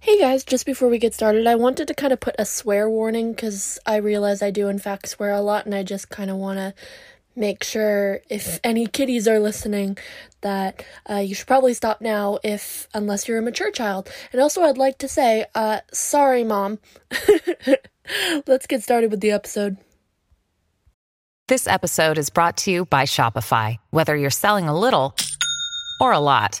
Hey guys, just before we get started, I wanted to kind of put a swear warning because I realize I do, in fact, swear a lot, and I just kind of want to make sure if any kiddies are listening that uh, you should probably stop now if unless you're a mature child. And also i'd like to say uh, sorry mom. Let's get started with the episode. This episode is brought to you by Shopify. Whether you're selling a little or a lot,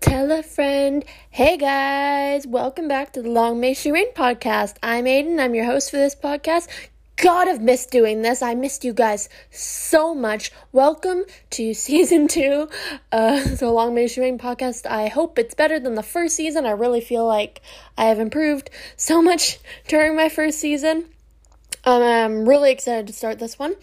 tell a friend hey guys welcome back to the long may she reign podcast i'm aiden i'm your host for this podcast God, I've missed doing this. I missed you guys so much. Welcome to season two of the Long May She Reign podcast. I hope it's better than the first season. I really feel like I have improved so much during my first season. Um, I'm really excited to start this one.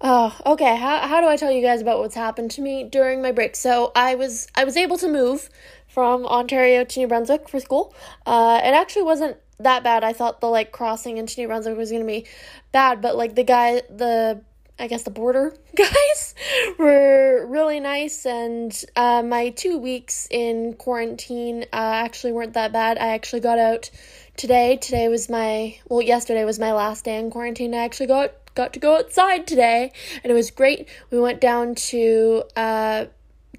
Uh, okay, how, how do I tell you guys about what's happened to me during my break? So I was I was able to move from Ontario to New Brunswick for school. Uh, it actually wasn't that bad. I thought the like crossing into New Brunswick was gonna be bad, but like the guy, the I guess the border guys were really nice, and uh, my two weeks in quarantine uh, actually weren't that bad. I actually got out today. Today was my well, yesterday was my last day in quarantine. I actually got got to go outside today, and it was great. We went down to uh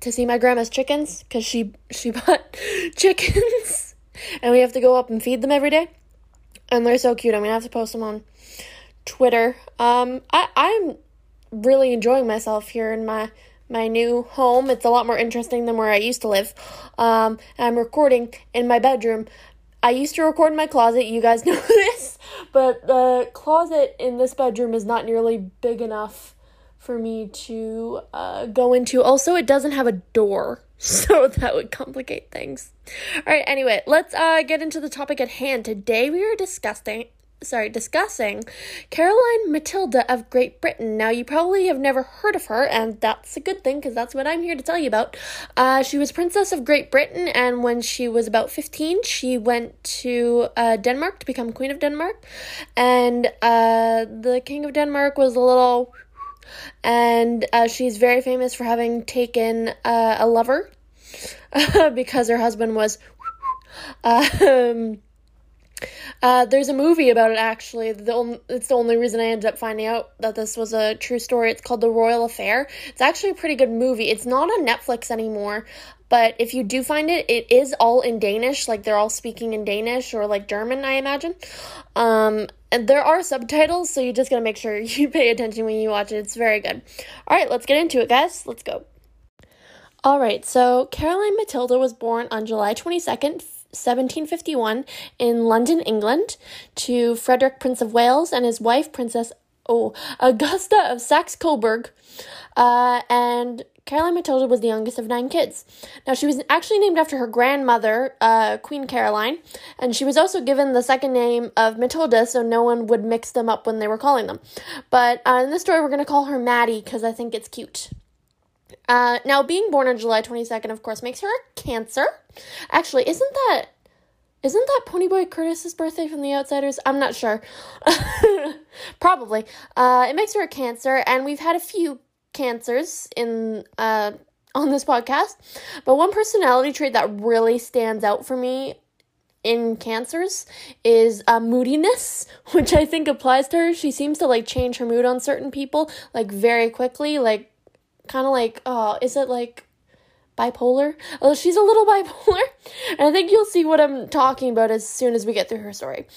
to see my grandma's chickens because she she bought chickens, and we have to go up and feed them every day, and they're so cute. I'm gonna have to post them on Twitter. Um, I I'm really enjoying myself here in my my new home. It's a lot more interesting than where I used to live. Um, I'm recording in my bedroom. I used to record in my closet. You guys know this, but the closet in this bedroom is not nearly big enough for me to uh, go into. Also, it doesn't have a door, so that would complicate things. All right. Anyway, let's uh, get into the topic at hand. Today we are discussing sorry, discussing Caroline Matilda of Great Britain. Now, you probably have never heard of her, and that's a good thing because that's what I'm here to tell you about. Uh, she was Princess of Great Britain, and when she was about 15, she went to uh, Denmark to become Queen of Denmark. And uh, the King of Denmark was a little. And uh, she's very famous for having taken uh, a lover because her husband was. Um, uh, there's a movie about it actually. The only, it's the only reason I ended up finding out that this was a true story. It's called The Royal Affair. It's actually a pretty good movie. It's not on Netflix anymore, but if you do find it, it is all in Danish. Like they're all speaking in Danish or like German, I imagine. Um, and there are subtitles, so you just gotta make sure you pay attention when you watch it. It's very good. All right, let's get into it, guys. Let's go. All right, so Caroline Matilda was born on July 22nd, 1751, in London, England, to Frederick, Prince of Wales, and his wife, Princess oh, Augusta of Saxe Coburg. Uh, and Caroline Matilda was the youngest of nine kids. Now, she was actually named after her grandmother, uh, Queen Caroline, and she was also given the second name of Matilda so no one would mix them up when they were calling them. But uh, in this story, we're going to call her Maddie because I think it's cute. Uh, now, being born on July 22nd, of course, makes her a Cancer. Actually, isn't that isn't that Ponyboy Curtis's birthday from The Outsiders? I'm not sure. Probably. Uh, it makes her a Cancer, and we've had a few cancers in uh, on this podcast. But one personality trait that really stands out for me in cancers is uh, moodiness, which I think applies to her. She seems to like change her mood on certain people like very quickly, like kind of like oh, is it like bipolar. Oh, she's a little bipolar, and I think you'll see what I'm talking about as soon as we get through her story.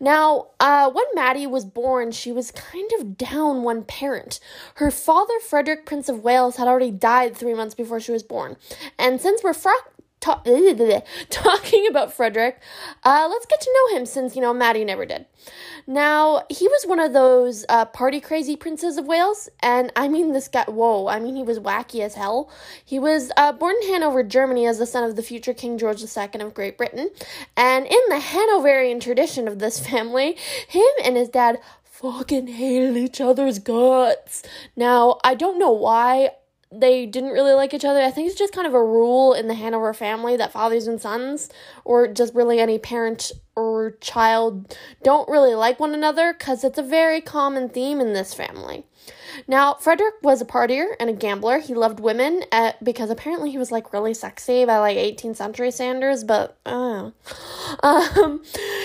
Now, uh, when Maddie was born, she was kind of down one parent. Her father, Frederick, Prince of Wales, had already died three months before she was born, and since we're fra- ta- talking about Frederick, uh, let's get to know him since, you know, Maddie never did. Now, he was one of those uh, party crazy princes of Wales, and I mean, this guy, whoa, I mean, he was wacky as hell. He was uh, born in Hanover, Germany, as the son of the future King George II of Great Britain, and in the Hanoverian tradition of this family, him and his dad fucking hated each other's guts. Now, I don't know why they didn't really like each other. I think it's just kind of a rule in the Hanover family that fathers and sons, or just really any parent or child, don't really like one another because it's a very common theme in this family. Now, Frederick was a partier and a gambler. He loved women at, uh, because apparently he was like really sexy by like 18th century standards, but uh, um,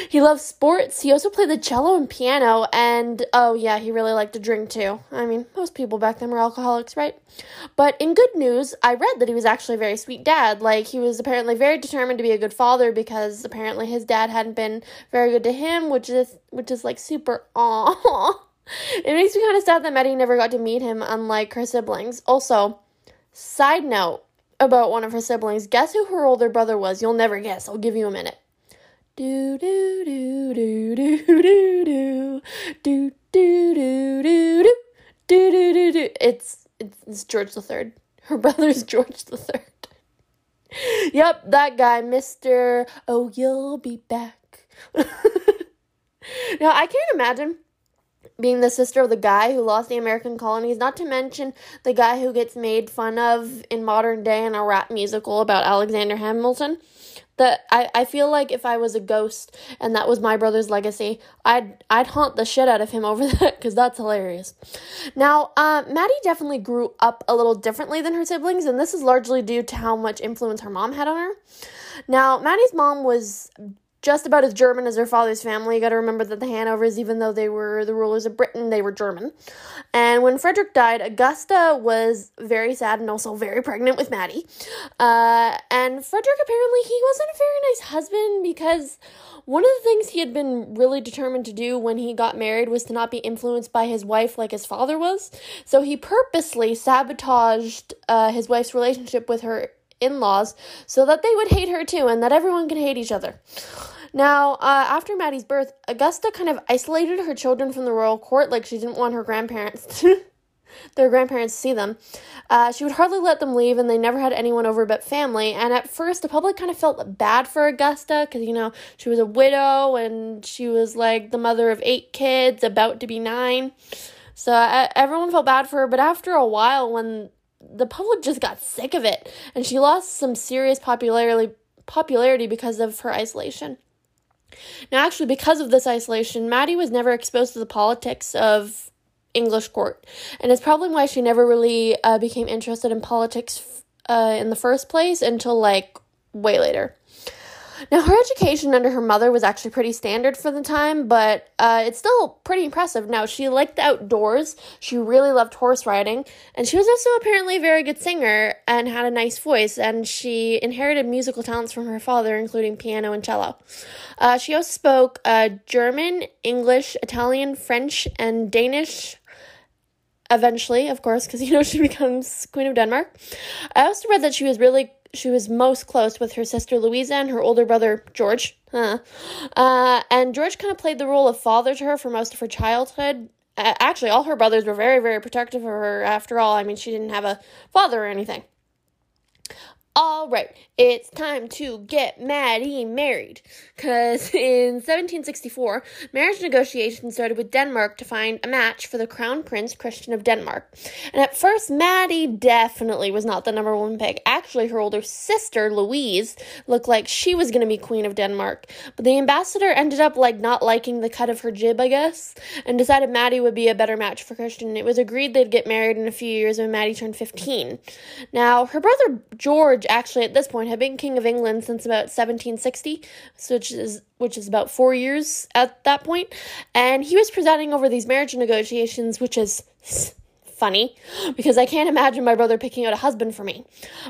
he loved sports. He also played the cello and piano, and oh yeah, he really liked to drink too. I mean, most people back then were alcoholics, right? But in good news, I read that he was actually a very sweet dad. Like, he was apparently very determined to be a good father because apparently his dad hadn't been very good to him, which is which is like super aw. It makes me kind of sad that Maddie never got to meet him, unlike her siblings. Also, side note about one of her siblings guess who her older brother was? You'll never guess. I'll give you a minute. Do do do do do do do do do do do do do do do It's it's George the Third. Her brother's George the Third. yep, that guy, Mister. Oh, you'll be back. now I can't imagine being the sister of the guy who lost the American colonies, not to mention the guy who gets made fun of in modern day in a rap musical about Alexander Hamilton. That I, I feel like if I was a ghost and that was my brother's legacy, I'd I'd haunt the shit out of him over that because that's hilarious. Now, uh, Maddie definitely grew up a little differently than her siblings, and this is largely due to how much influence her mom had on her. Now, Maddie's mom was just about as German as her father's family. You got to remember that the Hanovers, even though they were the rulers of Britain, they were German. And when Frederick died, Augusta was very sad and also very pregnant with Maddie. Uh, and Frederick apparently he wasn't a very nice husband because one of the things he had been really determined to do when he got married was to not be influenced by his wife like his father was. So he purposely sabotaged uh, his wife's relationship with her in laws so that they would hate her too and that everyone can hate each other. Now, uh, after Maddie's birth, Augusta kind of isolated her children from the royal court, like she didn't want her grandparents their grandparents see them. Uh, she would hardly let them leave, and they never had anyone over but family. And at first, the public kind of felt bad for Augusta because, you know, she was a widow and she was like the mother of eight kids, about to be nine. So uh, everyone felt bad for her. But after a while, when the public just got sick of it, and she lost some serious popularity popularity because of her isolation. Now, actually, because of this isolation, Maddie was never exposed to the politics of English court, and it's probably why she never really uh, became interested in politics uh, in the first place until like way later. Now, her education under her mother was actually pretty standard for the time, but uh, it's still pretty impressive. Now, she liked the outdoors, she really loved horse riding, and she was also apparently a very good singer and had a nice voice, and she inherited musical talents from her father, including piano and cello. Uh, she also spoke uh, German, English, Italian, French, and Danish eventually, of course, because you know she becomes Queen of Denmark. I also read that she was really she was most close with her sister Louisa and her older brother George. Huh. Uh, and George kind of played the role of father to her for most of her childhood. Uh, actually, all her brothers were very, very protective of her after all. I mean, she didn't have a father or anything. All right, it's time to get Maddie married. Because in 1764, marriage negotiations started with Denmark to find a match for the crown prince Christian of Denmark. And at first, Maddie definitely was not the number one pick. Actually, her older sister, Louise, looked like she was going to be queen of Denmark. But the ambassador ended up like not liking the cut of her jib, I guess, and decided Maddie would be a better match for Christian. It was agreed they'd get married in a few years when Maddie turned 15. Now, her brother George George actually at this point had been king of England since about 1760, which is which is about 4 years at that point, and he was presiding over these marriage negotiations which is funny because I can't imagine my brother picking out a husband for me.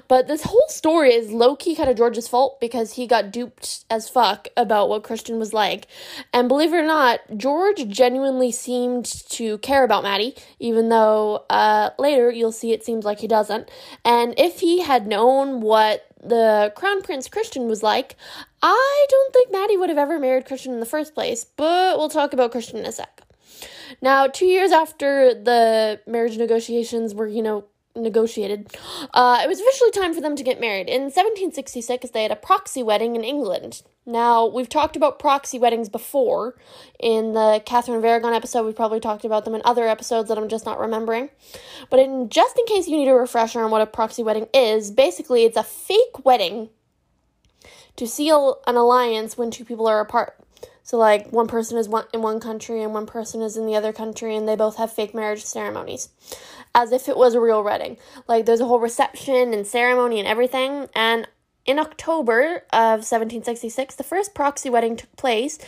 But this whole story is low key kind of George's fault because he got duped as fuck about what Christian was like. And believe it or not, George genuinely seemed to care about Maddie, even though uh, later you'll see it seems like he doesn't. And if he had known what the crown prince Christian was like, I don't think Maddie would have ever married Christian in the first place, but we'll talk about Christian in a sec. Now, two years after the marriage negotiations were, you know, negotiated, uh, it was officially time for them to get married. In 1766, they had a proxy wedding in England. Now, we've talked about proxy weddings before. In the Catherine of Aragon episode, we probably talked about them in other episodes that I'm just not remembering. But in, just in case you need a refresher on what a proxy wedding is, basically it's a fake wedding to seal an alliance when two people are apart. So, like, one person is one, in one country and one person is in the other country, and they both have fake marriage ceremonies as if it was a real wedding. Like, there's a whole reception and ceremony and everything. And in October of 1766, the first proxy wedding took place,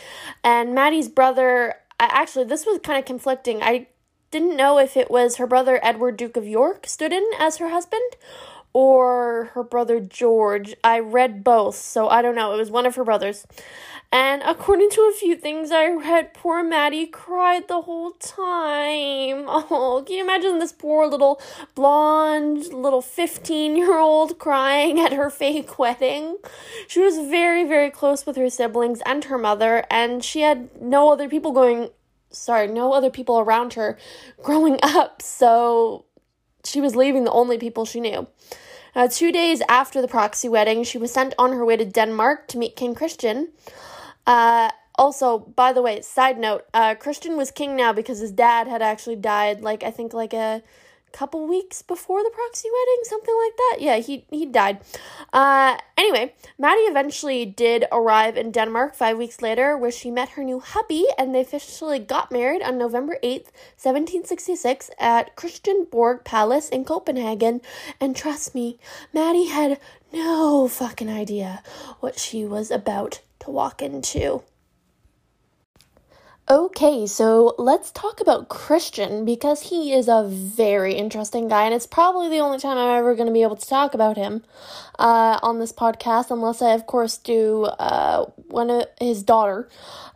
and Maddie's brother actually, this was kind of conflicting. I didn't know if it was her brother Edward, Duke of York, stood in as her husband or her brother George. I read both, so I don't know. It was one of her brothers. And according to a few things I read, poor Maddie cried the whole time. Oh, can you imagine this poor little blonde, little 15 year old crying at her fake wedding? She was very, very close with her siblings and her mother, and she had no other people going, sorry, no other people around her growing up, so she was leaving the only people she knew. Uh, two days after the proxy wedding, she was sent on her way to Denmark to meet King Christian. Uh, also, by the way, side note, uh, Christian was king now because his dad had actually died, like, I think, like a couple weeks before the proxy wedding, something like that. Yeah, he he died. Uh, anyway, Maddie eventually did arrive in Denmark five weeks later, where she met her new hubby, and they officially got married on November eighth, seventeen sixty six, at Christiansborg Palace in Copenhagen. And trust me, Maddie had no fucking idea what she was about to walk into. Okay, so let's talk about Christian because he is a very interesting guy, and it's probably the only time I'm ever going to be able to talk about him uh, on this podcast, unless I, of course, do uh, one of his daughter.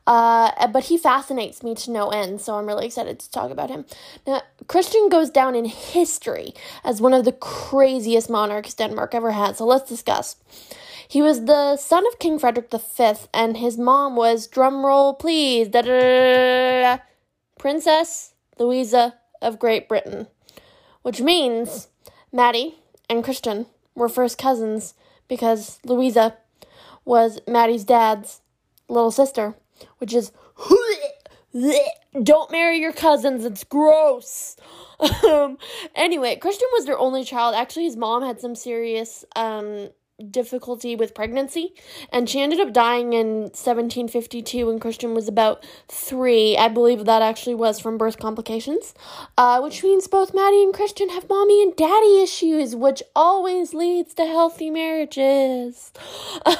Uh, but he fascinates me to no end, so I'm really excited to talk about him. Now, Christian goes down in history as one of the craziest monarchs Denmark ever had, so let's discuss. He was the son of King Frederick V, and his mom was, drumroll please, da da da Princess Louisa of Great Britain. Which means Maddie and Christian were first cousins because Louisa was Maddie's dad's little sister, which is don't marry your cousins, it's gross. um, anyway, Christian was their only child. Actually, his mom had some serious um, difficulty with pregnancy and she ended up dying in 1752 when christian was about three. I believe that actually was from birth complications uh, which means both maddie and christian have mommy and daddy issues which always leads to healthy marriages.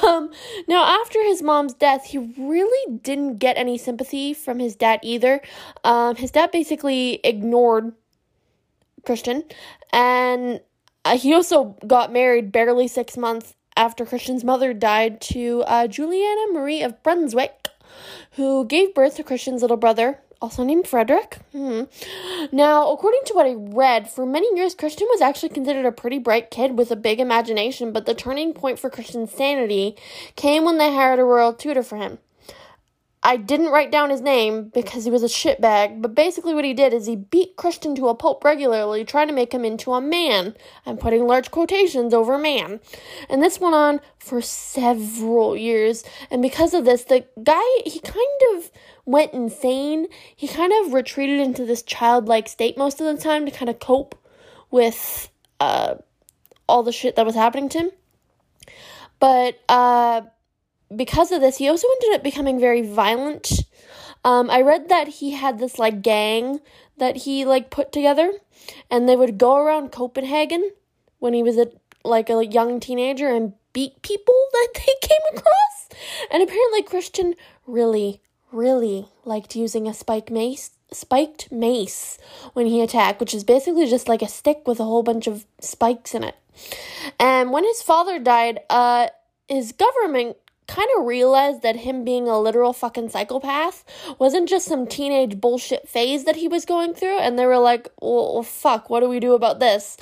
Um, now after his mom's death he really didn't get any sympathy from his dad either. Um, his dad basically ignored christian and uh, he also got married barely six months after Christian's mother died to uh, Juliana Marie of Brunswick, who gave birth to Christian's little brother, also named Frederick. Hmm. Now, according to what I read, for many years, Christian was actually considered a pretty bright kid with a big imagination, but the turning point for Christian's sanity came when they hired a royal tutor for him. I didn't write down his name because he was a shitbag, but basically what he did is he beat Christian to a pulp regularly, trying to make him into a man. I'm putting large quotations over man. And this went on for several years. And because of this, the guy, he kind of went insane. He kind of retreated into this childlike state most of the time to kind of cope with uh, all the shit that was happening to him. But, uh, because of this, he also ended up becoming very violent. Um, I read that he had this like gang that he like put together, and they would go around Copenhagen when he was a like a young teenager and beat people that they came across. And apparently, Christian really, really liked using a spike mace, spiked mace when he attacked, which is basically just like a stick with a whole bunch of spikes in it. And when his father died, uh, his government kind of realized that him being a literal fucking psychopath wasn't just some teenage bullshit phase that he was going through. And they were like, well, fuck, what do we do about this?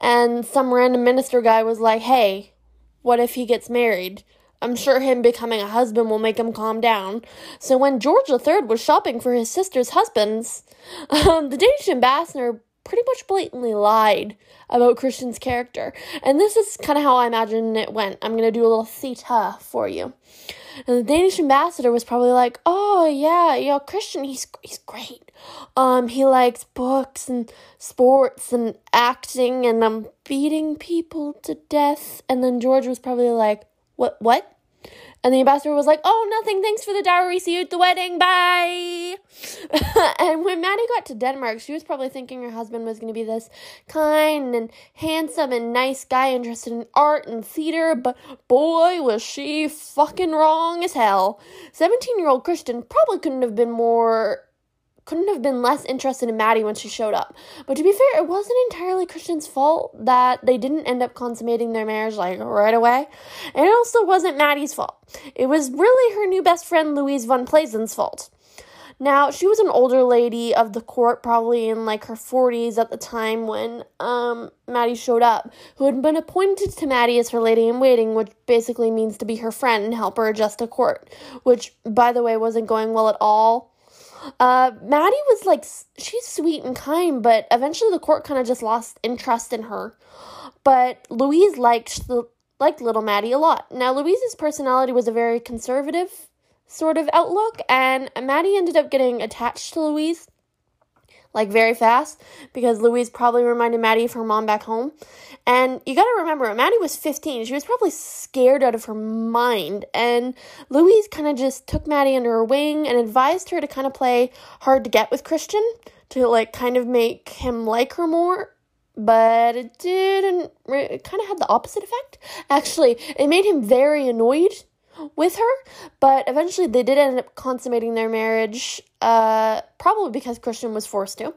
And some random minister guy was like, hey, what if he gets married? I'm sure him becoming a husband will make him calm down. So when George III was shopping for his sister's husbands, um, the Danish ambassador pretty much blatantly lied about Christian's character. And this is kind of how I imagine it went. I'm going to do a little theta for you. And the Danish ambassador was probably like, "Oh yeah, know, Christian, he's he's great. Um, he likes books and sports and acting and um beating people to death." And then George was probably like, "What? What?" And the ambassador was like, Oh, nothing, thanks for the dowry, see you at the wedding, bye. and when Maddie got to Denmark, she was probably thinking her husband was going to be this kind and handsome and nice guy interested in art and theater, but boy, was she fucking wrong as hell. 17 year old Christian probably couldn't have been more couldn't have been less interested in Maddie when she showed up. But to be fair, it wasn't entirely Christian's fault that they didn't end up consummating their marriage like right away. And it also wasn't Maddie's fault. It was really her new best friend Louise von Plessen's fault. Now, she was an older lady of the court, probably in like her 40s at the time when um, Maddie showed up, who had been appointed to Maddie as her lady in waiting, which basically means to be her friend and help her adjust to court, which, by the way, wasn't going well at all uh, Maddie was like, she's sweet and kind, but eventually the court kind of just lost interest in her. But Louise liked the liked little Maddie a lot. Now Louise's personality was a very conservative sort of outlook, and Maddie ended up getting attached to Louise like very fast because Louise probably reminded Maddie of her mom back home. And you gotta remember, Maddie was 15. She was probably scared out of her mind. And Louise kind of just took Maddie under her wing and advised her to kind of play hard to get with Christian to like kind of make him like her more. But it didn't, it kind of had the opposite effect. Actually, it made him very annoyed with her, but eventually they did end up consummating their marriage, uh, probably because Christian was forced to.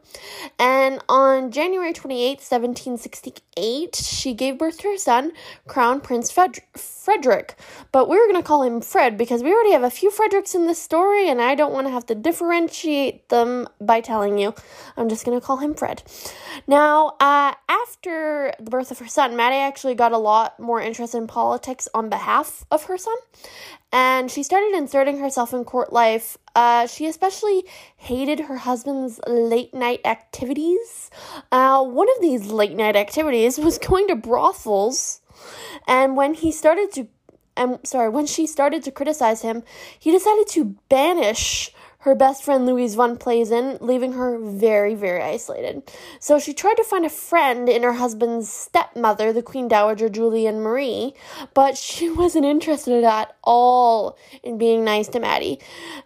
And on January 28, 1768, she gave birth to her son, Crown Prince Fred- Frederick. But we are going to call him Fred because we already have a few Fredericks in this story, and I don't want to have to differentiate them by telling you. I'm just going to call him Fred. Now, uh, after the birth of her son, Maddie actually got a lot more interest in politics on behalf of her son, and she started inserting herself in court life. Uh, she especially hated her husband's late night activities. Uh, one of these late night activities was going to brothels, and when he started to I'm sorry, when she started to criticize him, he decided to banish her best friend Louise von Plessen, leaving her very, very isolated. So she tried to find a friend in her husband's stepmother, the Queen Dowager Julienne Marie, but she wasn't interested at all in being nice to Maddie.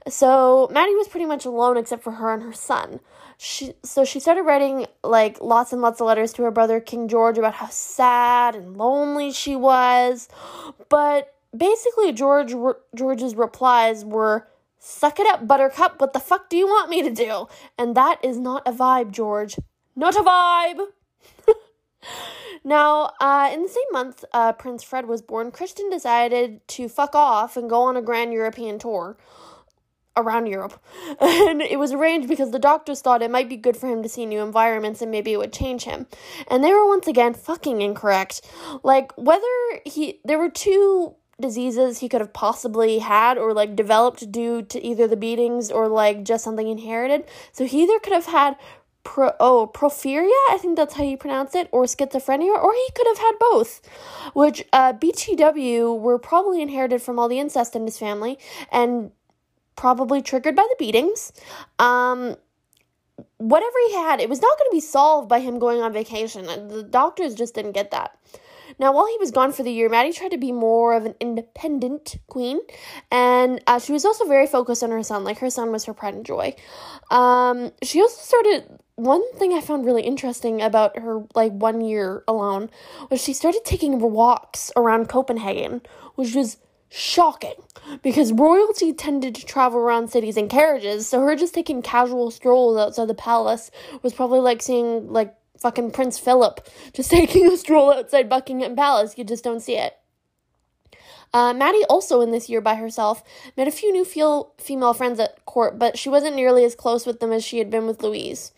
So Maddie was pretty much alone except for her and her son. She, so she started writing like lots and lots of letters to her brother King George about how sad and lonely she was. But basically George George's replies were Suck it up, Buttercup. What the fuck do you want me to do? And that is not a vibe, George. Not a vibe! now, uh, in the same month uh, Prince Fred was born, Christian decided to fuck off and go on a grand European tour around Europe. And it was arranged because the doctors thought it might be good for him to see new environments and maybe it would change him. And they were once again fucking incorrect. Like, whether he. There were two diseases he could have possibly had or like developed due to either the beatings or like just something inherited. So he either could have had pro oh porphyria, I think that's how you pronounce it, or schizophrenia, or he could have had both. Which uh, BTW were probably inherited from all the incest in his family and probably triggered by the beatings. Um, whatever he had, it was not going to be solved by him going on vacation. The doctors just didn't get that. Now, while he was gone for the year, Maddie tried to be more of an independent queen, and uh, she was also very focused on her son. Like her son was her pride and joy. Um, she also started. One thing I found really interesting about her like one year alone was she started taking walks around Copenhagen, which was shocking because royalty tended to travel around cities in carriages so her just taking casual strolls outside the palace was probably like seeing like fucking Prince Philip just taking a stroll outside Buckingham Palace. You just don't see it. Uh, Maddie also in this year by herself met a few new feel- female friends at court, but she wasn't nearly as close with them as she had been with Louise.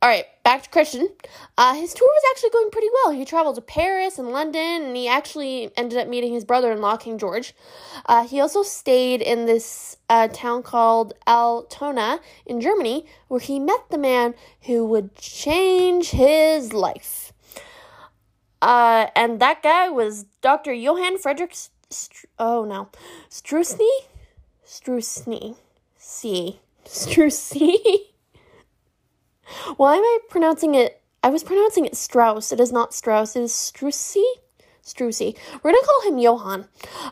All right, back to Christian. Uh, his tour was actually going pretty well. He traveled to Paris and London, and he actually ended up meeting his brother in law, King George. Uh, he also stayed in this uh, town called Altona in Germany, where he met the man who would change his life. Uh, and that guy was Dr. Johann Friedrich. St- oh no, Strusny, Strusny, C, Strusny. Why am I pronouncing it? I was pronouncing it Strauss. It is not Strauss. It is Strussi. Strussi. We're gonna call him Johann.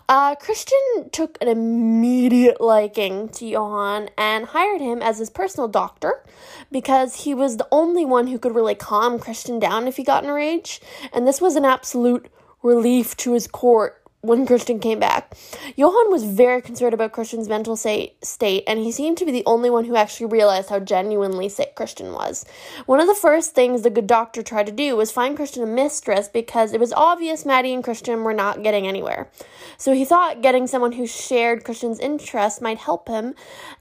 Uh, Christian took an immediate liking to Johann and hired him as his personal doctor because he was the only one who could really calm Christian down if he got in a rage, and this was an absolute relief to his court when Christian came back. Johann was very concerned about Christian's mental state, and he seemed to be the only one who actually realized how genuinely sick Christian was. One of the first things the good doctor tried to do was find Christian a mistress because it was obvious Maddie and Christian were not getting anywhere. So he thought getting someone who shared Christian's interests might help him,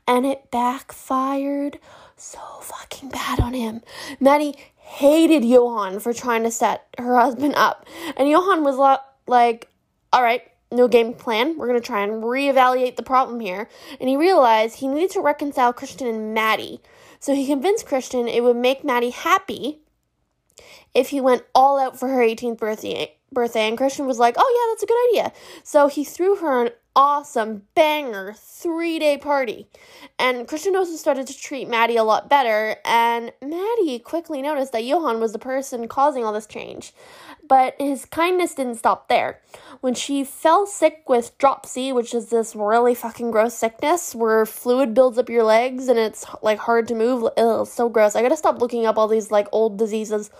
and it backfired so fucking bad on him. Maddie hated Johann for trying to set her husband up, and Johann was like, all right, no game plan. We're going to try and reevaluate the problem here. And he realized he needed to reconcile Christian and Maddie. So he convinced Christian it would make Maddie happy if he went all out for her 18th birthday. Birthday and Christian was like, "Oh yeah, that's a good idea." So he threw her an awesome banger three day party. And Christian also started to treat Maddie a lot better, and Maddie quickly noticed that Johann was the person causing all this change. But his kindness didn't stop there. When she fell sick with dropsy, which is this really fucking gross sickness where fluid builds up your legs and it's like hard to move, Ugh, so gross. I gotta stop looking up all these like old diseases.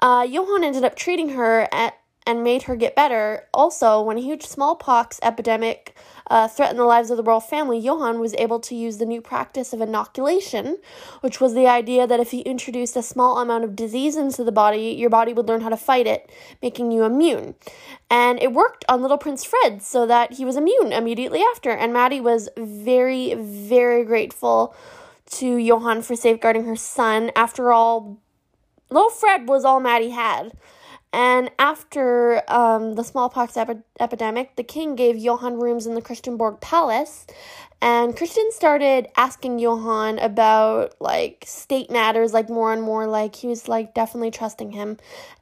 Uh, Johann ended up treating her at and made her get better. Also, when a huge smallpox epidemic uh, threatened the lives of the royal family, Johann was able to use the new practice of inoculation, which was the idea that if you introduced a small amount of disease into the body, your body would learn how to fight it, making you immune. And it worked on little Prince Fred so that he was immune immediately after. And Maddie was very, very grateful to Johann for safeguarding her son. After all, little Fred was all Maddie had. And after um, the smallpox epi- epidemic, the king gave Johann rooms in the Christiansborg Palace. And Christian started asking Johann about like state matters, like more and more. Like he was like definitely trusting him.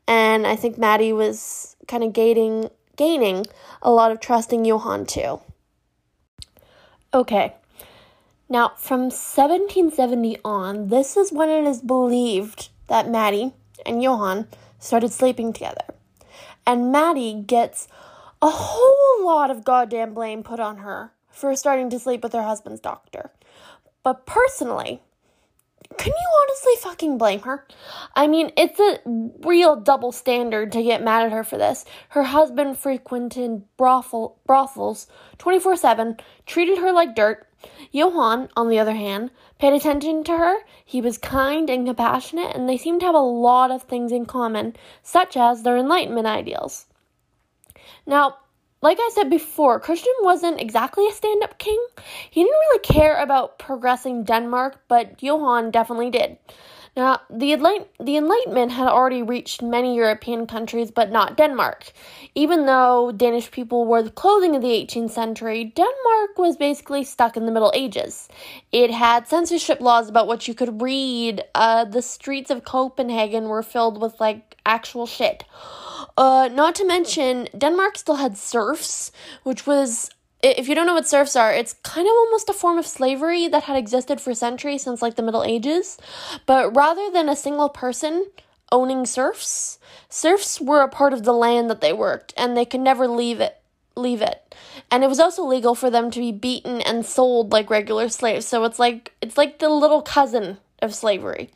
And I think Maddie was kind of gaining, gaining a lot of trust in Johann too. Okay. Now, from 1770 on, this is when it is believed that Maddie and Johann started sleeping together. And Maddie gets a whole lot of goddamn blame put on her for starting to sleep with her husband's doctor. But personally, can you honestly fucking blame her? I mean, it's a real double standard to get mad at her for this. Her husband frequented brothel, brothels 24 7, treated her like dirt, Johann, on the other hand, paid attention to her. He was kind and compassionate, and they seemed to have a lot of things in common, such as their Enlightenment ideals. Now, like I said before, Christian wasn't exactly a stand up king. He didn't really care about progressing Denmark, but Johann definitely did. Now, the, Enlight- the Enlightenment had already reached many European countries, but not Denmark. Even though Danish people wore the clothing of the 18th century, Denmark was basically stuck in the Middle Ages. It had censorship laws about what you could read. Uh, the streets of Copenhagen were filled with like actual shit. Uh, not to mention, Denmark still had serfs, which was if you don't know what serfs are, it's kind of almost a form of slavery that had existed for centuries since like the Middle Ages. But rather than a single person owning serfs, serfs were a part of the land that they worked and they could never leave it leave it. And it was also legal for them to be beaten and sold like regular slaves. So it's like it's like the little cousin of slavery.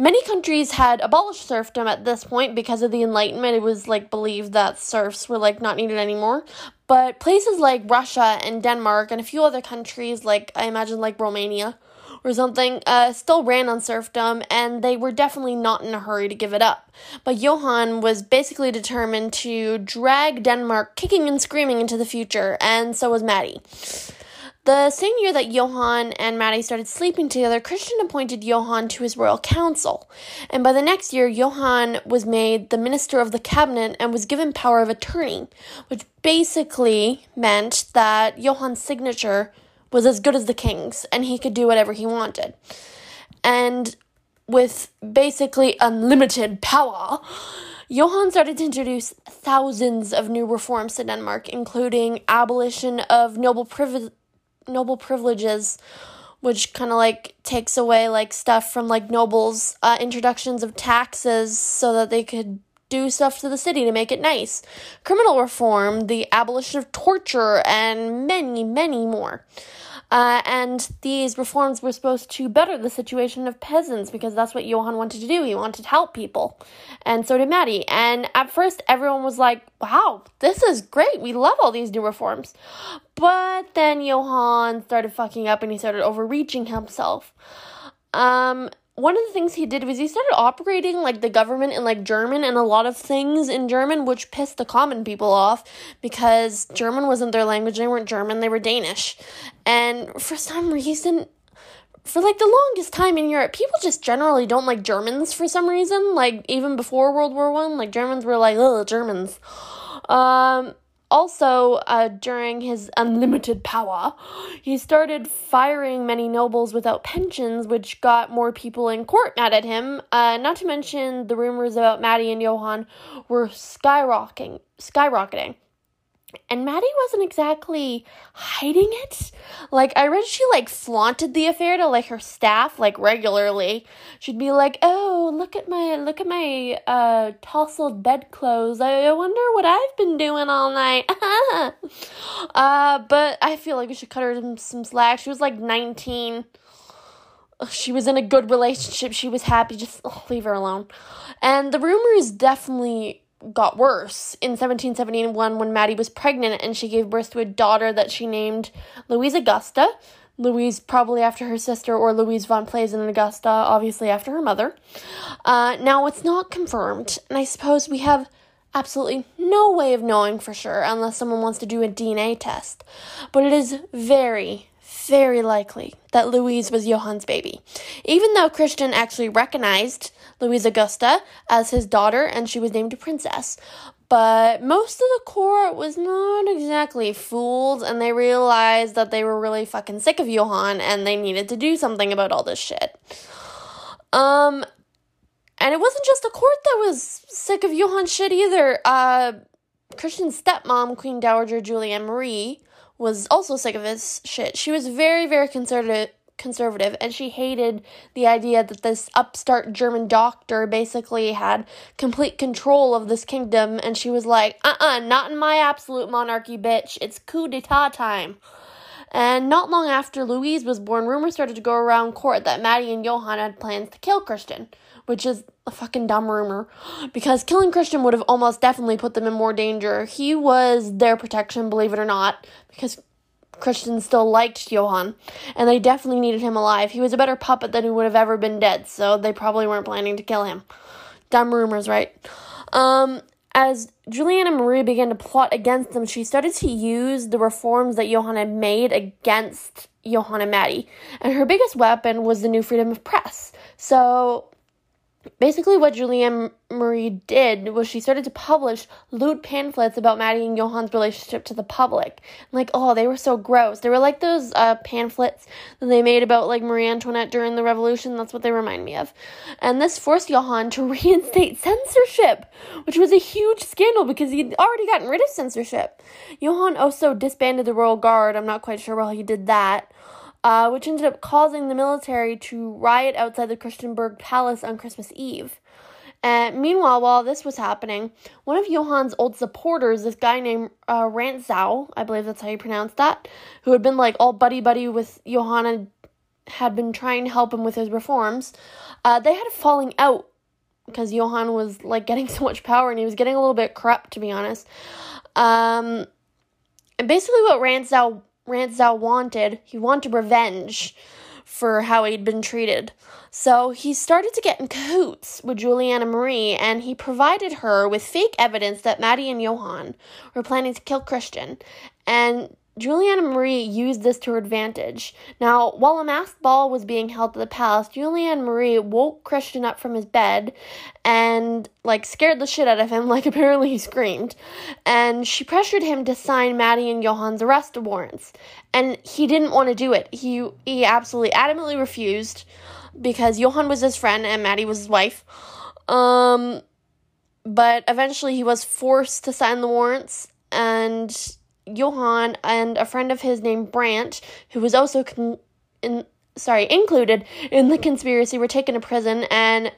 Many countries had abolished serfdom at this point because of the Enlightenment. It was like believed that serfs were like not needed anymore. But places like Russia and Denmark and a few other countries, like I imagine like Romania or something, uh, still ran on serfdom and they were definitely not in a hurry to give it up. But Johann was basically determined to drag Denmark kicking and screaming into the future, and so was Maddie. The same year that Johann and Maddie started sleeping together, Christian appointed Johann to his royal council. And by the next year, Johann was made the minister of the cabinet and was given power of attorney, which basically meant that Johann's signature was as good as the king's and he could do whatever he wanted. And with basically unlimited power, Johann started to introduce thousands of new reforms to Denmark, including abolition of noble privilege noble privileges which kind of like takes away like stuff from like nobles uh, introductions of taxes so that they could do stuff to the city to make it nice. Criminal reform the abolition of torture and many many more uh, and these reforms were supposed to better the situation of peasants because that's what Johann wanted to do. He wanted to help people. And so did Maddie. And at first, everyone was like, wow, this is great. We love all these new reforms. But then Johann started fucking up and he started overreaching himself. Um, one of the things he did was he started operating like the government in like German and a lot of things in German, which pissed the common people off because German wasn't their language. They weren't German, they were Danish. And for some reason, for like the longest time in Europe, people just generally don't like Germans for some reason. Like even before World War One, like Germans were like, oh, Germans. Um, also, uh, during his unlimited power, he started firing many nobles without pensions, which got more people in court mad at him. Uh, not to mention, the rumors about Maddie and Johann were skyrocketing. skyrocketing and Maddie wasn't exactly hiding it. Like I read she like flaunted the affair to like her staff like regularly. She'd be like, "Oh, look at my look at my uh tousled bedclothes. I, I wonder what I've been doing all night." uh, but I feel like we should cut her some, some slack. She was like 19. She was in a good relationship. She was happy. Just leave her alone. And the rumors definitely got worse in 1771 when Maddie was pregnant and she gave birth to a daughter that she named Louise Augusta. Louise, probably after her sister, or Louise von Pleasant and Augusta, obviously after her mother. Uh, now, it's not confirmed, and I suppose we have absolutely no way of knowing for sure unless someone wants to do a DNA test. But it is very, very likely that Louise was Johann's baby. Even though Christian actually recognized Louise Augusta as his daughter and she was named a princess. But most of the court was not exactly fooled and they realized that they were really fucking sick of Johann and they needed to do something about all this shit. Um and it wasn't just the court that was sick of Johann's shit either. Uh Christian's stepmom, Queen Dowager Julianne Marie, was also sick of his shit. She was very, very conservative conservative and she hated the idea that this upstart German doctor basically had complete control of this kingdom and she was like, "Uh-uh, not in my absolute monarchy, bitch. It's coup d'etat time." And not long after Louise was born, rumors started to go around court that Maddie and Johann had plans to kill Christian, which is a fucking dumb rumor because killing Christian would have almost definitely put them in more danger. He was their protection, believe it or not, because Christian still liked Johann, and they definitely needed him alive. He was a better puppet than he would have ever been dead, so they probably weren't planning to kill him. Dumb rumors, right? Um, as Juliana Marie began to plot against them, she started to use the reforms that Johann had made against Johann and Maddie. And her biggest weapon was the new freedom of press. So basically what Julianne Marie did was she started to publish lewd pamphlets about Maddie and Johann's relationship to the public. Like, oh, they were so gross. They were like those uh, pamphlets that they made about like Marie Antoinette during the Revolution. That's what they remind me of. And this forced Johann to reinstate censorship, which was a huge scandal because he'd already gotten rid of censorship. Johann also disbanded the Royal Guard. I'm not quite sure why he did that uh, which ended up causing the military to riot outside the Christiansborg Palace on Christmas Eve. And meanwhile, while this was happening, one of Johann's old supporters, this guy named uh, Rantzau, I believe that's how you pronounce that, who had been like all buddy buddy with Johann and had been trying to help him with his reforms, uh, they had a falling out because Johann was like getting so much power and he was getting a little bit corrupt, to be honest. Um, and basically, what Rantzau Rantzau wanted. He wanted revenge for how he'd been treated. So he started to get in cahoots with Juliana Marie and he provided her with fake evidence that Maddie and Johann were planning to kill Christian. And Juliana Marie used this to her advantage. Now, while a masked ball was being held at the palace, Juliana Marie woke Christian up from his bed and, like, scared the shit out of him, like, apparently he screamed. And she pressured him to sign Maddie and Johan's arrest warrants. And he didn't want to do it. He, he absolutely adamantly refused because Johan was his friend and Maddie was his wife. Um, but eventually he was forced to sign the warrants and Johan and a friend of his named Brandt, who was also con- in, sorry included in the conspiracy, were taken to prison, and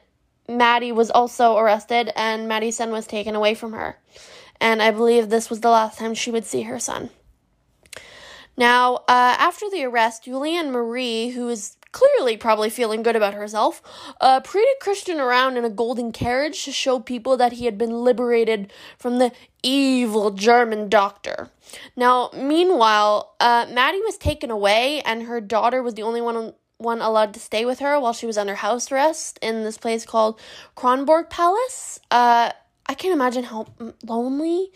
Maddie was also arrested, and Maddie's son was taken away from her. And I believe this was the last time she would see her son. Now, uh, after the arrest, Julianne Marie, who is clearly probably feeling good about herself, uh, paraded Christian around in a golden carriage to show people that he had been liberated from the evil German doctor. Now, meanwhile, uh, Maddie was taken away, and her daughter was the only one one allowed to stay with her while she was under house arrest in this place called Kronborg Palace. Uh, I can't imagine how lonely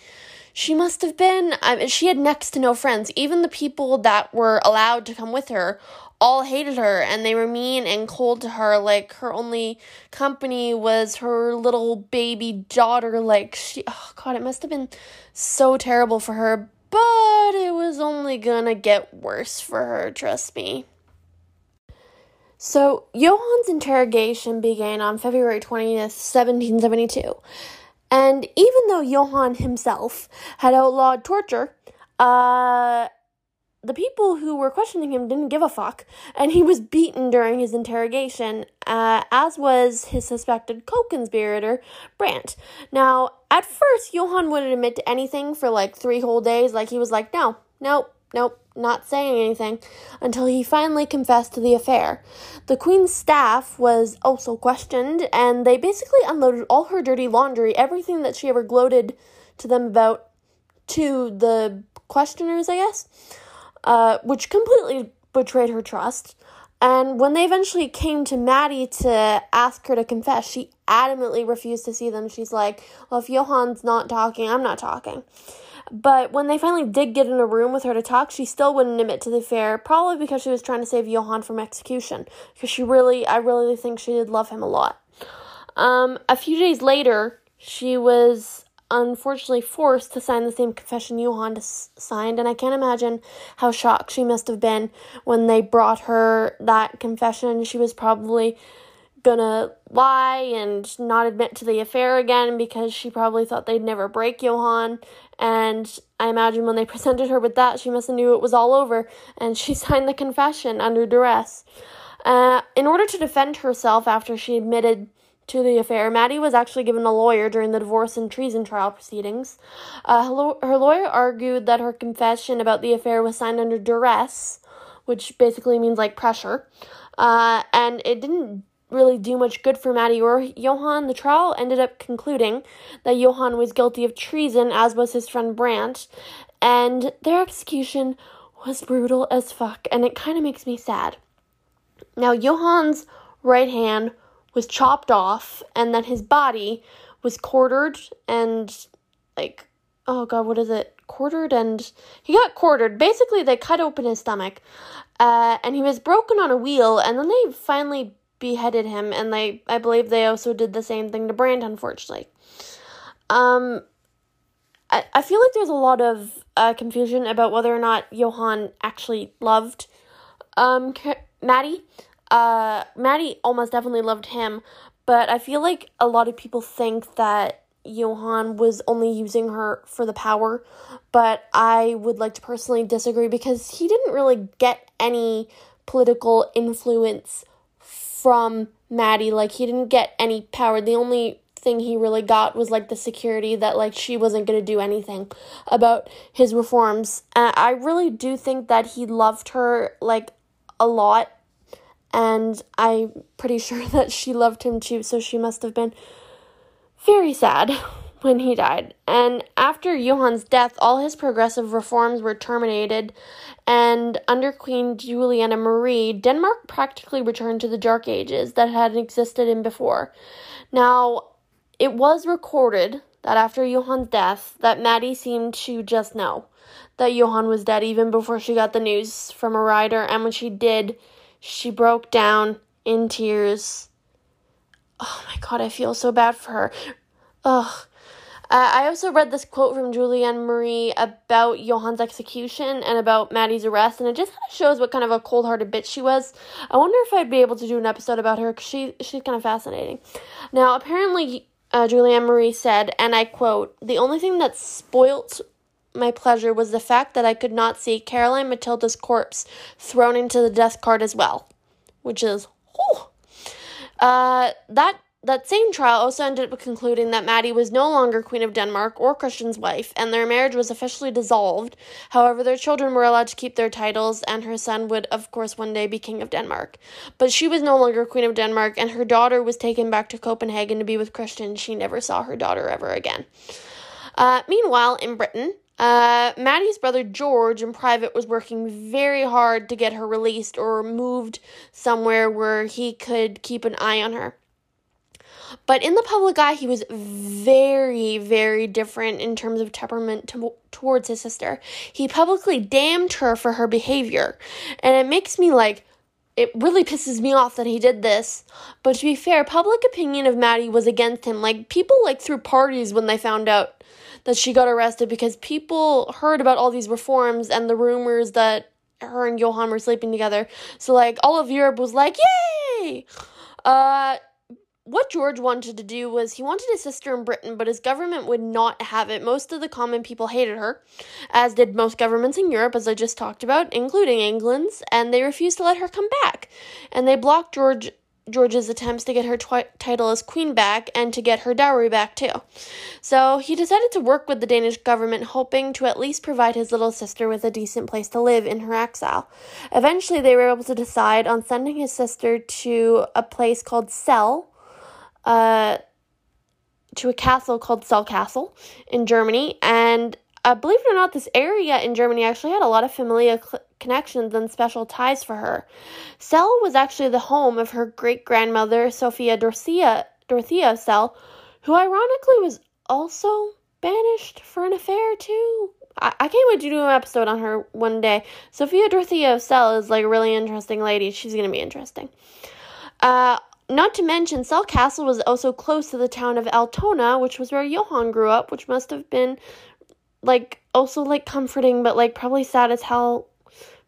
she must have been. I mean, she had next to no friends. Even the people that were allowed to come with her all hated her and they were mean and cold to her like her only company was her little baby daughter like she oh god it must have been so terrible for her but it was only gonna get worse for her trust me. So johann's interrogation began on february 20th 1772 and even though johann himself had outlawed torture uh the people who were questioning him didn't give a fuck, and he was beaten during his interrogation, uh, as was his suspected co conspirator, Brandt. Now, at first, Johann wouldn't admit to anything for like three whole days. Like, he was like, no, nope, nope, not saying anything, until he finally confessed to the affair. The Queen's staff was also questioned, and they basically unloaded all her dirty laundry, everything that she ever gloated to them about, to the questioners, I guess uh, which completely betrayed her trust. And when they eventually came to Maddie to ask her to confess, she adamantly refused to see them. She's like, Well, if Johann's not talking, I'm not talking. But when they finally did get in a room with her to talk, she still wouldn't admit to the affair, probably because she was trying to save Johann from execution. Because she really, I really think she did love him a lot. Um, a few days later, she was unfortunately forced to sign the same confession Johann signed, and I can't imagine how shocked she must have been when they brought her that confession. She was probably gonna lie and not admit to the affair again because she probably thought they'd never break Johann. And I imagine when they presented her with that, she must have knew it was all over, and she signed the confession under duress. Uh, in order to defend herself after she admitted to the affair, Maddie was actually given a lawyer during the divorce and treason trial proceedings. Uh, her lawyer argued that her confession about the affair was signed under duress, which basically means like pressure, uh, and it didn't really do much good for Maddie or Johann. The trial ended up concluding that Johann was guilty of treason, as was his friend Brandt, and their execution was brutal as fuck, and it kind of makes me sad. Now, Johann's right hand was chopped off and then his body was quartered and like oh god what is it? Quartered and he got quartered. Basically they cut open his stomach uh, and he was broken on a wheel and then they finally beheaded him and they i believe they also did the same thing to Brandt unfortunately. Um I, I feel like there's a lot of uh, confusion about whether or not johann actually loved um maddie uh, Maddie almost definitely loved him, but I feel like a lot of people think that Johann was only using her for the power, but I would like to personally disagree because he didn't really get any political influence from Maddie. Like, he didn't get any power. The only thing he really got was like the security that like she wasn't going to do anything about his reforms. Uh, I really do think that he loved her like a lot and I'm pretty sure that she loved him too, so she must have been very sad when he died. And after Johann's death, all his progressive reforms were terminated, and under Queen Juliana Marie, Denmark practically returned to the Dark Ages that had existed in before. Now, it was recorded that after Johann's death, that Maddie seemed to just know that Johann was dead even before she got the news from a rider, and when she did, she broke down in tears. Oh my god, I feel so bad for her. Ugh. I also read this quote from Julianne Marie about Johann's execution and about Maddie's arrest, and it just kind of shows what kind of a cold hearted bitch she was. I wonder if I'd be able to do an episode about her because she, she's kind of fascinating. Now, apparently, uh, Julianne Marie said, and I quote, The only thing that spoilt my pleasure was the fact that I could not see Caroline Matilda's corpse thrown into the death cart as well, which is, oh. Uh, that that same trial also ended up concluding that Maddie was no longer Queen of Denmark or Christian's wife, and their marriage was officially dissolved. However, their children were allowed to keep their titles, and her son would, of course, one day be King of Denmark. But she was no longer Queen of Denmark, and her daughter was taken back to Copenhagen to be with Christian. She never saw her daughter ever again. Uh, meanwhile, in Britain, uh, Maddie's brother George, in private, was working very hard to get her released or moved somewhere where he could keep an eye on her. But in the public eye, he was very, very different in terms of temperament to, towards his sister. He publicly damned her for her behavior. And it makes me like, it really pisses me off that he did this. But to be fair, public opinion of Maddie was against him. Like, people like threw parties when they found out that she got arrested because people heard about all these reforms and the rumors that her and Johann were sleeping together. So, like, all of Europe was like, yay! Uh, what George wanted to do was he wanted his sister in Britain, but his government would not have it. Most of the common people hated her, as did most governments in Europe, as I just talked about, including England's, and they refused to let her come back. And they blocked George George's attempts to get her twi- title as queen back and to get her dowry back too. So he decided to work with the Danish government, hoping to at least provide his little sister with a decent place to live in her exile. Eventually, they were able to decide on sending his sister to a place called Celle uh, to a castle called Celle Castle in Germany. And uh, believe it or not, this area in Germany actually had a lot of familial cl- connections and special ties for her. Celle was actually the home of her great grandmother, Sophia Dorothea, Dorothea Celle, who ironically was also banished for an affair too. I, I can't wait to do an episode on her one day. Sophia Dorothea Celle is like a really interesting lady. She's gonna be interesting. Uh, not to mention, Celle Castle was also close to the town of Altona, which was where Johann grew up, which must have been like also like comforting, but like probably sad as hell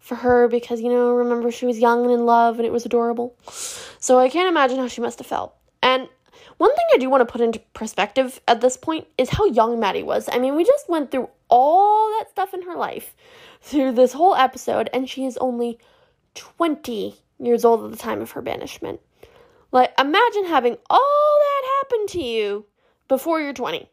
for her because you know, remember she was young and in love and it was adorable. So I can't imagine how she must have felt. And one thing I do want to put into perspective at this point is how young Maddie was. I mean, we just went through all that stuff in her life through this whole episode, and she is only 20 years old at the time of her banishment. Like, imagine having all that happen to you before you're 20.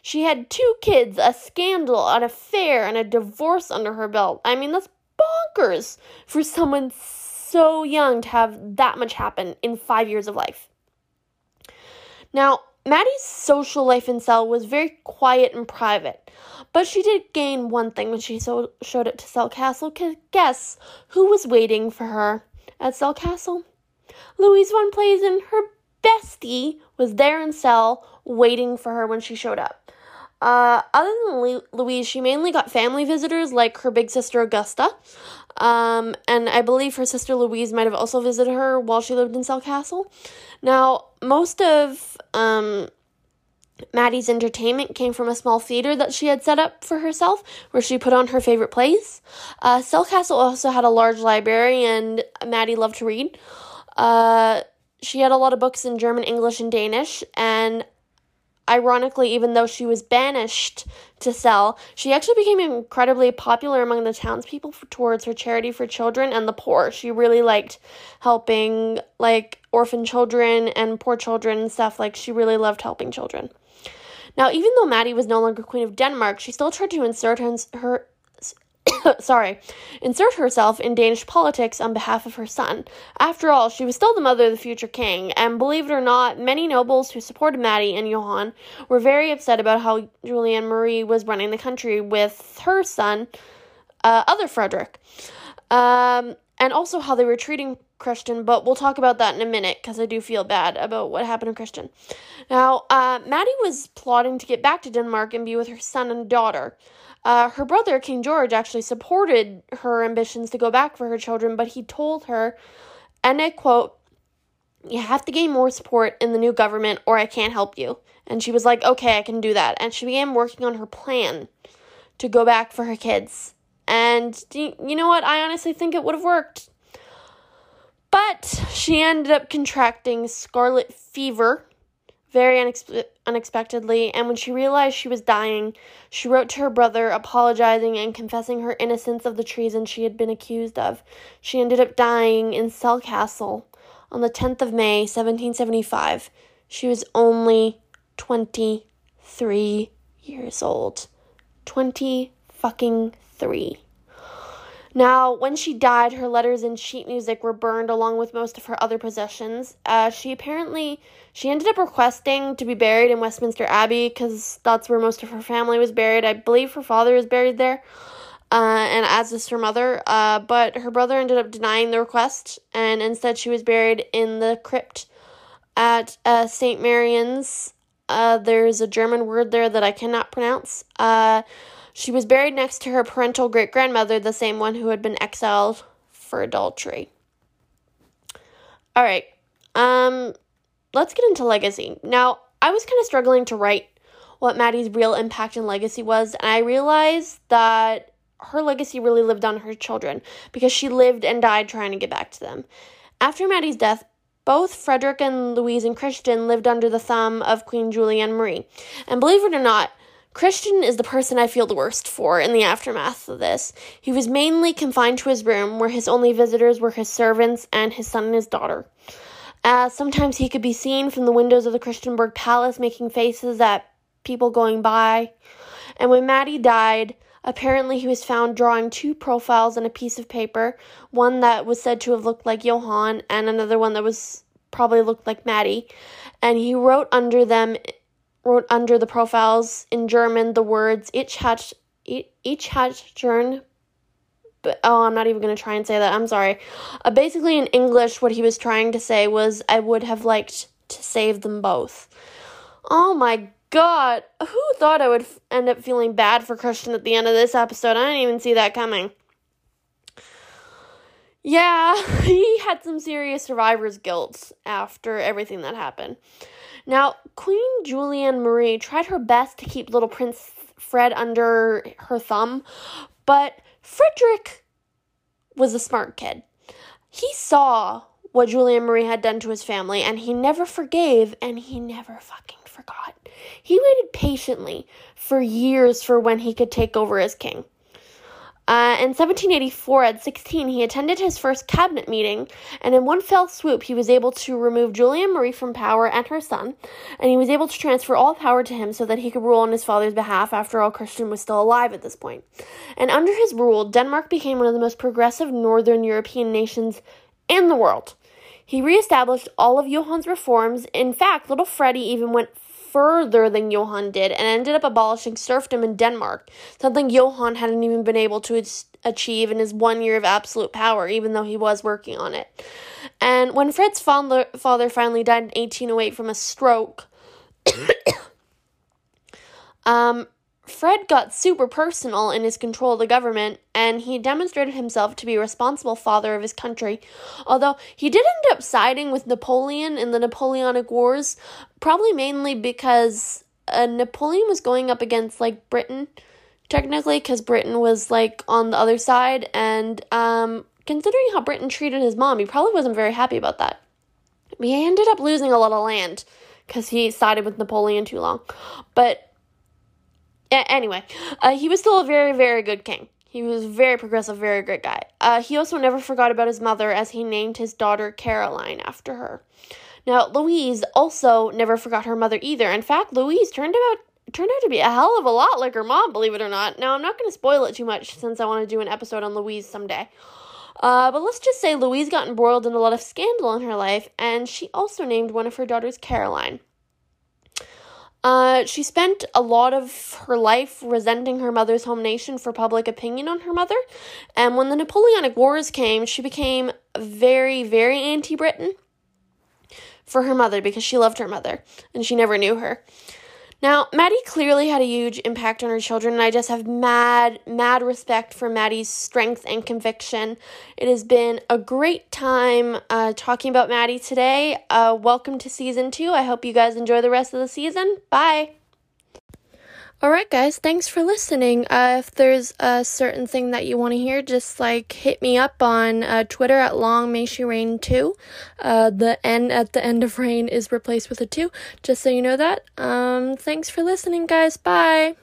She had two kids, a scandal, an affair, and a divorce under her belt. I mean, that's bonkers for someone so young to have that much happen in five years of life. Now, Maddie's social life in Celle was very quiet and private, but she did gain one thing when she so- showed it to Celle Castle. Guess who was waiting for her at Celle Castle? Louise von Plessen, her bestie, was there in Celle waiting for her when she showed up. Uh, other than Louise, she mainly got family visitors like her big sister Augusta. Um, and I believe her sister Louise might have also visited her while she lived in Celle Castle. Now, most of um, Maddie's entertainment came from a small theater that she had set up for herself, where she put on her favorite plays. Uh, Celle Castle also had a large library, and Maddie loved to read. Uh, she had a lot of books in German, English, and Danish, and ironically, even though she was banished to Celle, she actually became incredibly popular among the townspeople for, towards her charity for children and the poor. She really liked helping like orphan children and poor children and stuff. Like she really loved helping children. Now, even though Maddie was no longer Queen of Denmark, she still tried to insert her, her sorry, insert herself in Danish politics on behalf of her son. After all, she was still the mother of the future king, and believe it or not, many nobles who supported Maddie and Johann were very upset about how Julianne Marie was running the country with her son, uh, other Frederick, um, and also how they were treating Christian, but we'll talk about that in a minute because I do feel bad about what happened to Christian. Now, uh, Maddie was plotting to get back to Denmark and be with her son and daughter. Uh, her brother, King George, actually supported her ambitions to go back for her children, but he told her, and I quote, You have to gain more support in the new government or I can't help you. And she was like, Okay, I can do that. And she began working on her plan to go back for her kids. And you know what? I honestly think it would have worked. But she ended up contracting scarlet fever very unex- unexpectedly, and when she realized she was dying, she wrote to her brother apologizing and confessing her innocence of the treason she had been accused of. She ended up dying in Celle Castle on the 10th of May, 1775. She was only 23 years old. 20 fucking 3. Now, when she died, her letters and sheet music were burned along with most of her other possessions. Uh, she apparently she ended up requesting to be buried in Westminster Abbey because that's where most of her family was buried. I believe her father is buried there, uh, and as is her mother. Uh, but her brother ended up denying the request, and instead she was buried in the crypt at uh, St. Marien's. Uh, there's a German word there that I cannot pronounce. She was buried next to her parental great grandmother, the same one who had been exiled for adultery. All right. Um let's get into legacy. Now, I was kind of struggling to write what Maddie's real impact and legacy was, and I realized that her legacy really lived on her children because she lived and died trying to get back to them. After Maddie's death, both Frederick and Louise and Christian lived under the thumb of Queen Julianne Marie. And believe it or not, Christian is the person I feel the worst for in the aftermath of this. He was mainly confined to his room, where his only visitors were his servants and his son and his daughter. Uh, sometimes he could be seen from the windows of the Christiansborg Palace making faces at people going by. And when Maddie died, apparently he was found drawing two profiles on a piece of paper one that was said to have looked like Johann, and another one that was probably looked like Maddie. And he wrote under them wrote under the profiles in German the words Ich hat each hat but oh, I'm not even gonna try and say that. I'm sorry. Uh, basically, in English, what he was trying to say was, I would have liked to save them both. Oh my god, who thought I would f- end up feeling bad for Christian at the end of this episode? I didn't even see that coming. Yeah, he had some serious survivor's guilt after everything that happened. Now, Queen Julianne Marie tried her best to keep little Prince Fred under her thumb, but Frederick was a smart kid. He saw what Julianne Marie had done to his family, and he never forgave, and he never fucking forgot. He waited patiently for years for when he could take over as king. Uh, in 1784, at 16, he attended his first cabinet meeting, and in one fell swoop, he was able to remove Julianne Marie from power and her son, and he was able to transfer all power to him so that he could rule on his father's behalf. After all, Christian was still alive at this point. And under his rule, Denmark became one of the most progressive northern European nations in the world. He reestablished all of Johann's reforms. In fact, little Freddie even went further than Johann did and ended up abolishing serfdom in Denmark, something Johann hadn't even been able to achieve in his one year of absolute power, even though he was working on it. And when Fred's father finally died in 1808 from a stroke, um, Fred got super personal in his control of the government, and he demonstrated himself to be a responsible father of his country. Although he did end up siding with Napoleon in the Napoleonic Wars, probably mainly because uh, Napoleon was going up against like Britain, technically, because Britain was like on the other side, and um, considering how Britain treated his mom, he probably wasn't very happy about that. He ended up losing a lot of land because he sided with Napoleon too long, but anyway, uh, he was still a very, very good king. He was very progressive, very great guy. Uh, he also never forgot about his mother as he named his daughter Caroline after her. Now, Louise also never forgot her mother either. In fact, Louise turned out turned out to be a hell of a lot like her mom, believe it or not. Now, I'm not going to spoil it too much since I want to do an episode on Louise someday. Uh, but let's just say Louise got embroiled in a lot of scandal in her life, and she also named one of her daughters Caroline. Uh, she spent a lot of her life resenting her mother's home nation for public opinion on her mother. And when the Napoleonic Wars came, she became very, very anti Britain for her mother because she loved her mother and she never knew her. Now, Maddie clearly had a huge impact on her children, and I just have mad, mad respect for Maddie's strength and conviction. It has been a great time uh, talking about Maddie today. Uh, welcome to season two. I hope you guys enjoy the rest of the season. Bye. All right, guys, thanks for listening. Uh, if there's a certain thing that you want to hear, just like hit me up on uh, Twitter at Long May She Rain 2. Uh, the N at the end of rain is replaced with a 2, just so you know that. Um, thanks for listening, guys. Bye.